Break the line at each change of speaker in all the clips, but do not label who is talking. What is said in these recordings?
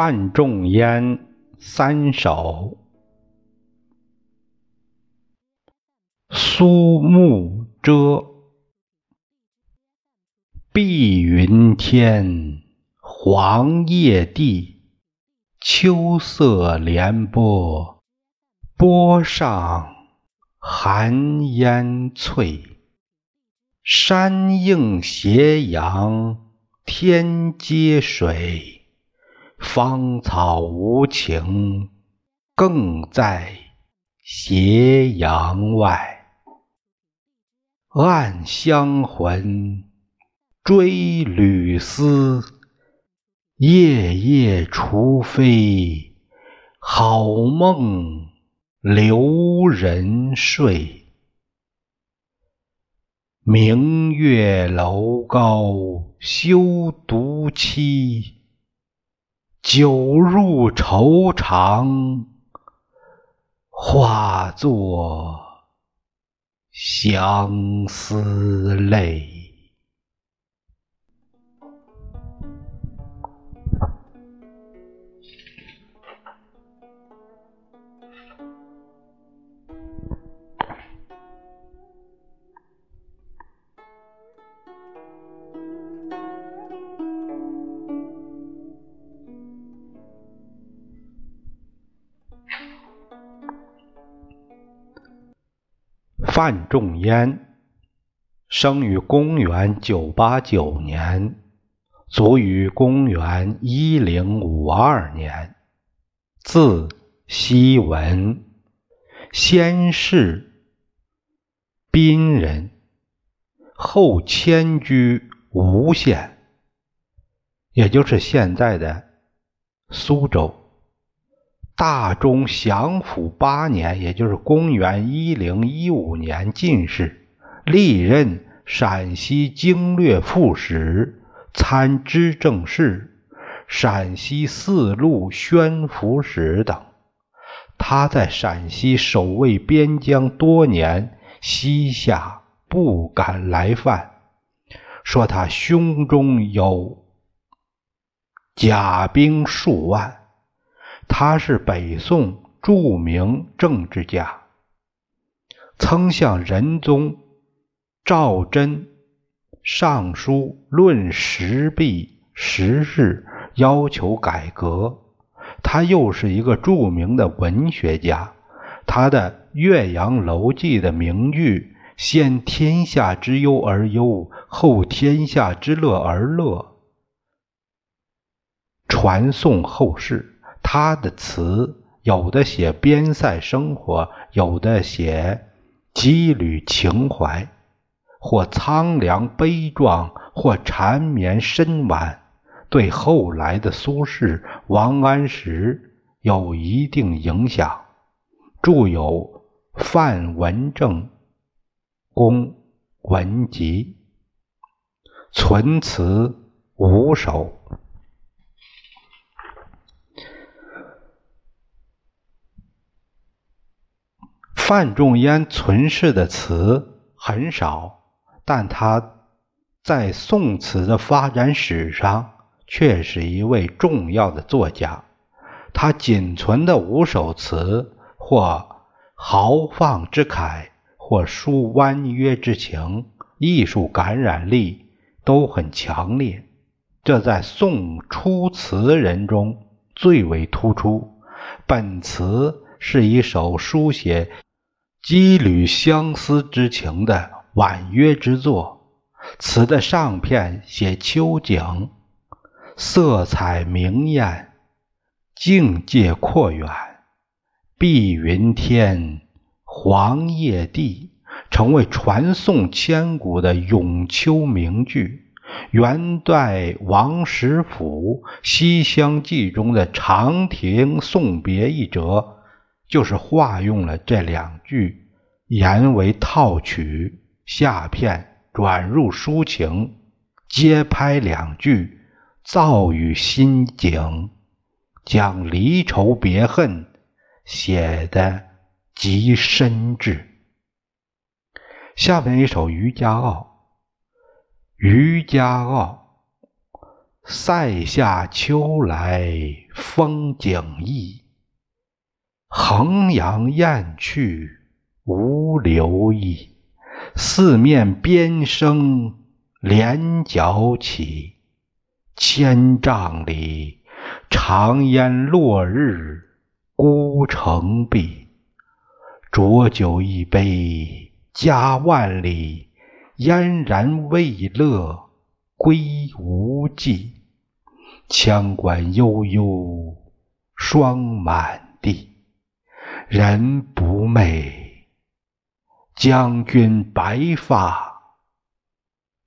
范仲淹三首。苏幕遮，碧云天，黄叶地，秋色连波，波上寒烟翠。山映斜阳，天接水。芳草无情，更在斜阳外。暗香魂，追旅思，夜夜除非好梦留人睡。明月楼高休独栖。酒入愁肠，化作相思泪。范仲淹生于公元九八九年，卒于公元一零五二年，字希文，先是宾人，后迁居吴县，也就是现在的苏州。大中祥符八年，也就是公元一零一五年进士，历任陕西经略副使、参知政事、陕西四路宣抚使等。他在陕西守卫边疆多年，西夏不敢来犯，说他胸中有甲兵数万。他是北宋著名政治家，曾向仁宗赵祯上书论时弊时事，要求改革。他又是一个著名的文学家，他的《岳阳楼记》的名句“先天下之忧而忧，后天下之乐而乐”，传颂后世。他的词有的写边塞生活，有的写羁旅情怀，或苍凉悲壮，或缠绵深婉，对后来的苏轼、王安石有一定影响。著有《范文正公文集》，存词五首。范仲淹存世的词很少，但他在宋词的发展史上却是一位重要的作家。他仅存的五首词，或豪放之慨，或抒婉约之情，艺术感染力都很强烈，这在宋初词人中最为突出。本词是一首书写。羁旅相思之情的婉约之作，词的上片写秋景，色彩明艳，境界阔远。碧云天，黄叶地，成为传颂千古的咏秋名句。元代王实甫《西厢记》中的“长亭送别”一折。就是化用了这两句，言为套曲，下片转入抒情，接拍两句，造语心景，将离愁别恨写得极深挚。下面一首《渔家傲》，《渔家傲》塞下秋来风景异，衡阳雁去无留意。四面边声连角起，千丈里长烟落日孤城闭。浊酒一杯家万里，燕然未勒归无计。羌管悠悠霜满，人不寐。将军白发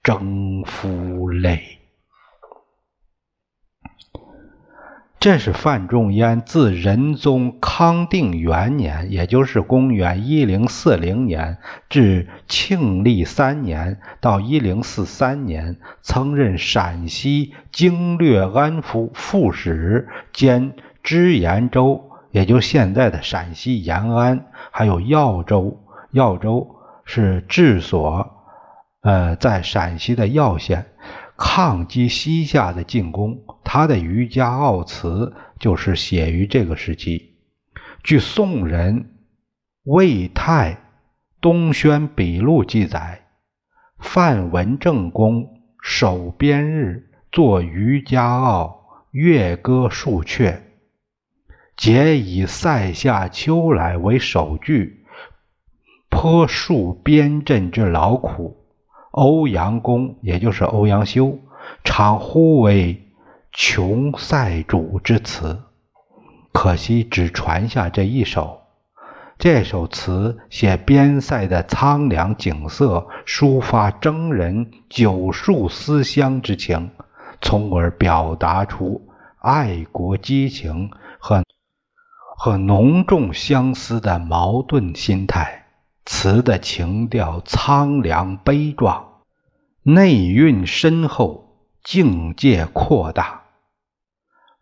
征夫泪。这是范仲淹自仁宗康定元年，也就是公元一零四零年至庆历三年到一零四三年，曾任陕西经略安抚副使兼知延州，也就现在的陕西延安，还有耀州。耀州是治所，呃，在陕西的耀县，抗击西夏的进攻。他的《渔家傲词》就是写于这个时期。据宋人魏泰《东轩笔录》记载，范文正公守边日，作《渔家傲》，乐歌数阙，皆以“塞下秋来”为首句。颇述边镇之劳苦，欧阳公也就是欧阳修，常呼为穷塞主之词，可惜只传下这一首。这首词写边塞的苍凉景色，抒发征人久戍思乡之情，从而表达出爱国激情和和浓重相思的矛盾心态。词的情调苍凉悲壮，内蕴深厚，境界扩大。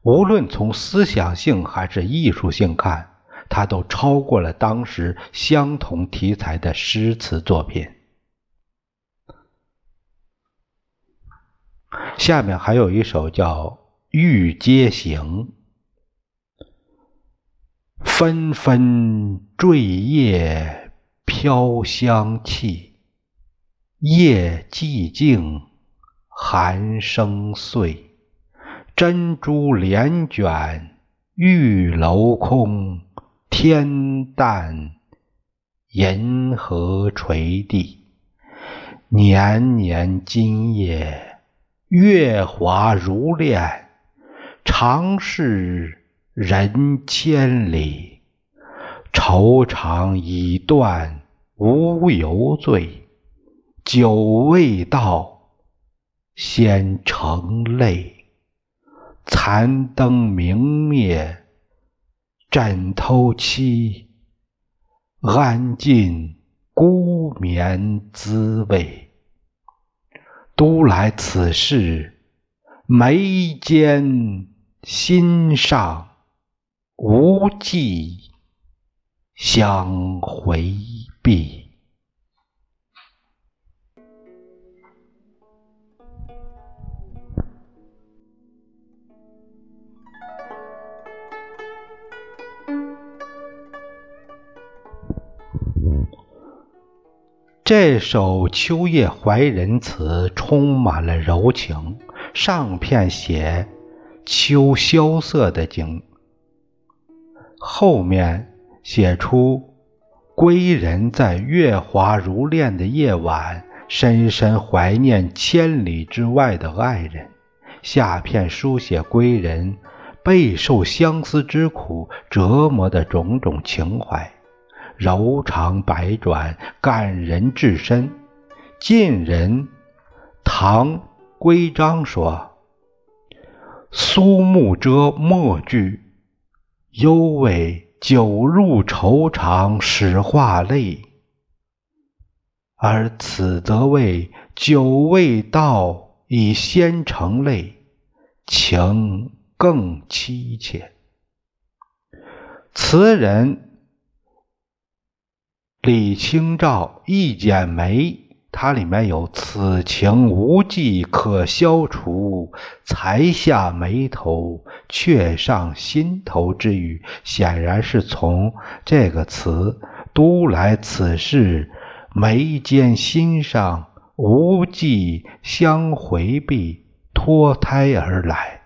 无论从思想性还是艺术性看，它都超过了当时相同题材的诗词作品。下面还有一首叫《玉阶行》，纷纷坠叶。飘香气，夜寂静，寒声碎。珍珠帘卷，玉楼空，天淡，银河垂地。年年今夜，月华如练，长是人千里。愁肠已断。无由醉，酒未到，先成泪。残灯明灭，枕头凄，安尽孤眠滋味。都来此事，眉间心上，无计相回。避。这首《秋夜怀人词》充满了柔情，上片写秋萧瑟的景，后面写出。归人在月华如练的夜晚，深深怀念千里之外的爱人。下片书写归人备受相思之苦折磨的种种情怀，柔肠百转，感人至深。晋人唐规章说：“苏幕遮末句，幽为。”酒入愁肠始化泪，而此则为酒未到已先成泪，情更凄切。词人李清照一剪梅，它里面有“此情无计可消除，才下眉头，却上心头”之语，显然是从这个词“都来此事，眉间心上，无计相回避”脱胎而来。